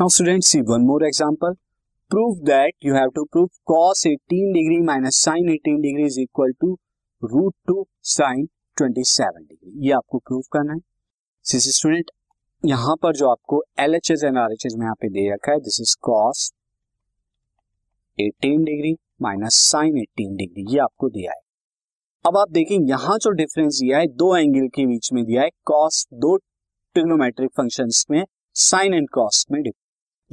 Now student see one more example prove that you have to prove cos 18 degree minus sin 18 degree is equal to root two sine 27 degree ये आपको prove करना है। सिस student यहाँ पर जो आपको L H S R H S में यहाँ पे दे रखा है this is cos 18 degree minus sine 18 degree ये आपको दिया है। अब आप देखें, यहाँ जो डिफरेंस दिया है, दो एंगल के बीच में दिया है कॉस दो ट्रिग्नोमेट्रिक फ़ंक्शंस में साइन एंड कॉस में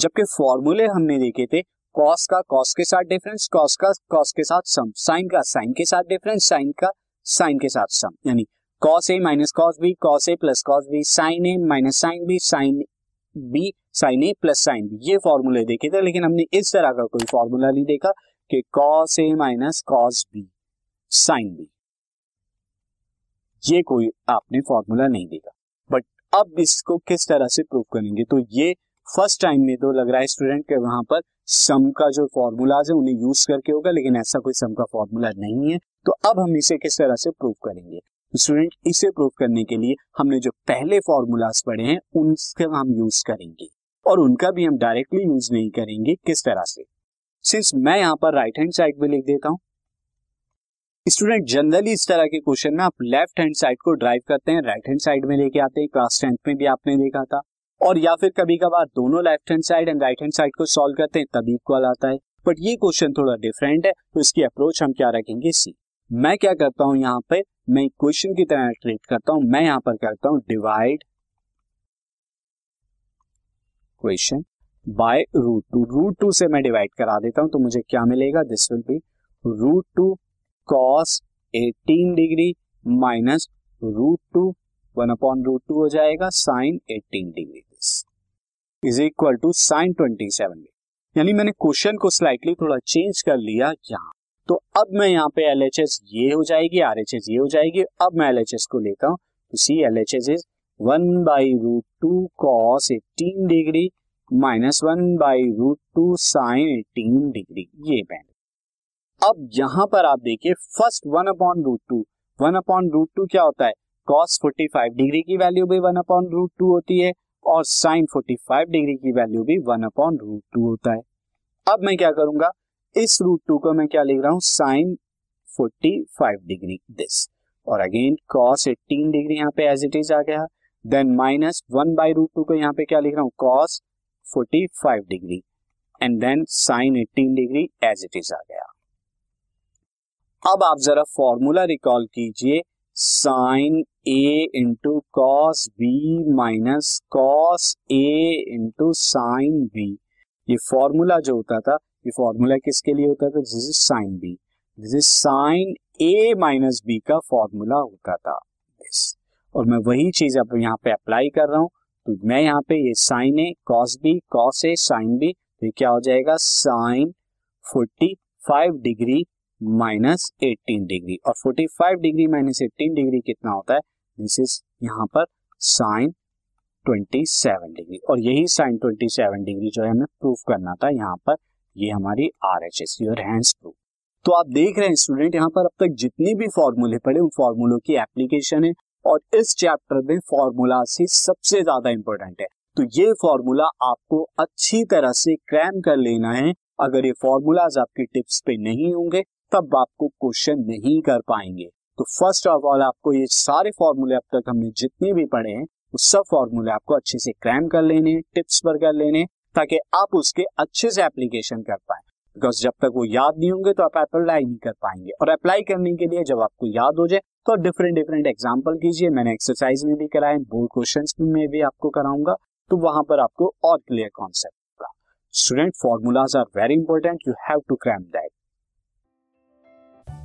जबकि फॉर्मूले हमने देखे थे कॉस का कॉस के साथ डिफरेंस कॉस का कॉस के साथ सम साइन का साइन के साथ डिफरेंस साइन का साइन के साथ सम यानी cos A minus cos B cos A plus cos B sine A minus sine B sine B sine A plus sine B ये फॉर्मूले देखे थे, लेकिन हमने इस तरह का कोई फॉर्मूला नहीं देखा कि cos A minus cos B sine B ये कोई आपने फॉर्मूला नहीं देखा। बट अब इसको किस तरह से प्रूव करेंगे तो ये फ़र्स्ट टाइम में तो लग रहा है स्टूडेंट के वहाँ पर सम का जो फॉर्मूलाज है उन्हें यूज़ करके होगा, लेकिन ऐसा कोई सम का फॉर्मूला नहीं है। तो अब हम इसे किस तरह से प्रूव करेंगे? स्टूडेंट, इसे प्रूव करने के लिए हमने जो पहले फॉर्मूलाज पढ़े हैं उनके हम यूज़ करेंगे। और उनका भी हम डायरेक्टली यूज़ नहीं करेंगे, किस तरह से? सिंस मैं यहाँ पर राइट हैंड साइड में लिख देता हूँ। स्टूडेंट, जनरली इस तरह के क्वेश्चन में आप लेफ़्ट हैंड साइड को ड्राइव करते हैं राइट हैंड साइड में लेके आते हैं क्लास टेंथ में भी आपने देखा था। और या फिर कभी कभार दोनों left hand side and right hand side को सॉल्व करते हैं, तभी इक्वल आता है। बट ये क्वेश्चन थोड़ा डिफरेंट है तो इसकी अप्रोच हम क्या रखेंगे? सी मैं क्या करता हूँ यहाँ पे? मैं क्वेश्चन की तरह ट्रीट करता हूँ। मैं यहाँ पर करता हूँ divide question by root two root two से मैं डिवाइड करा देता हूँ तो मुझे क्या मिलेगा? This will be root two cos 18 degree minus root two one upon root two हो जाएगा sine 18 degree is equal to sine twenty seven यानी मैंने क्वेश्चन को स्लाइटली थोड़ा चेंज कर लिया यहाँ। तो अब मैं यहाँ पे एल एच एस ये हो जाएगी आर एच एस ये हो जाएगी। अब मैं एल एच एस को लेता हूँ। तो see L H S is one by root two cos eighteen degree minus one by root two sine eighteen degree ये बैंड अब यहाँ पर आप देखिए first one upon root two one upon root two क्या होता है? कॉस फोर्टी फाइव डिग्री की वैल्यू भी वन अपॉन रूट टू होती है। और साइन 45 डिग्री की वैल्यू भी वन अपॉन रूट टू होता है। अब मैं क्या करूँगा? इस रूट टू को मैं क्या लिख रहा हूँ? साइन 45 डिग्री दिस और अगेन कॉस 18 डिग्री यहाँ पे एज इट इज़ आ गया। Then minus one by root two को यहाँ पे क्या लिख रहा हूँ? Cos 45 degree and then sine 18 degree as it is आ गया। अब आप जरा फॉर्मूला रिकॉल कीजिए। Sine A into cos B minus cos A into sine B ये फॉर्मूला जो होता था, ये फॉर्मूला किसके लिए होता था? This is sine B this is sine A minus B का फॉर्मूला होता था. दिस और मैं वही चीज़ अब यहाँ पे अप्लाई कर रहा हूँ। तो मैं यहाँ पे ये sine A cos B cos A sine B तो क्या हो जाएगा? Sine forty five degree minus eighteen degree और forty five degree minus eighteen degree कितना होता है? दिस इज़ यहाँ पर साइन ट्वेंटी सेवन डिग्री और यही साइन ट्वेंटी सेवन डिग्री जो है हमें प्रूफ करना था, यहाँ पर ये हमारी R H S your hands proof तो आप देख रहे हैं स्टूडेंट यहाँ पर अब तक जितने भी फॉर्मूले पढ़े, उन फॉर्मूलों की एप्लीकेशन है और इस चैप्टर में फॉर्मूला से सबसे ज़्यादा इंपॉर्टेंट है. तो ये फॉर्मूला आपको अच्छी तरह से क्रैम कर लेना है. अगर ये फॉर्मूलाज आपकी टिप्स पे नहीं होंगे, तब आपको क्वेश्चन नहीं कर पाएँगे. तो फ़र्स्ट ऑफ़ ऑल आपको ये सारे फॉर्मूले अब तक हमने जितने भी पढ़े हैं वो सब फॉर्मूले आपको अच्छे से क्रैम कर लेने टिप्स पर कर लेने, ताकि आप उसके अच्छे से एप्लीकेशन कर पाए। बिकॉज़ जब तक वो याद नहीं होंगे तो आप अप्लाई नहीं कर पाएँगे। और अप्लाई करने के लिए जब आपको याद हो जाए तो डिफरेंट डिफरेंट एग्ज़ाम्पल कीजिए। मैंने एक्सरसाइज में भी कराए बोर्ड क्वेश्चन में भी आपको कराऊँगा। तो वहाँ पर आपको और क्लियर कॉन्सेप्ट होगा। Student formulas are very important you have to cram that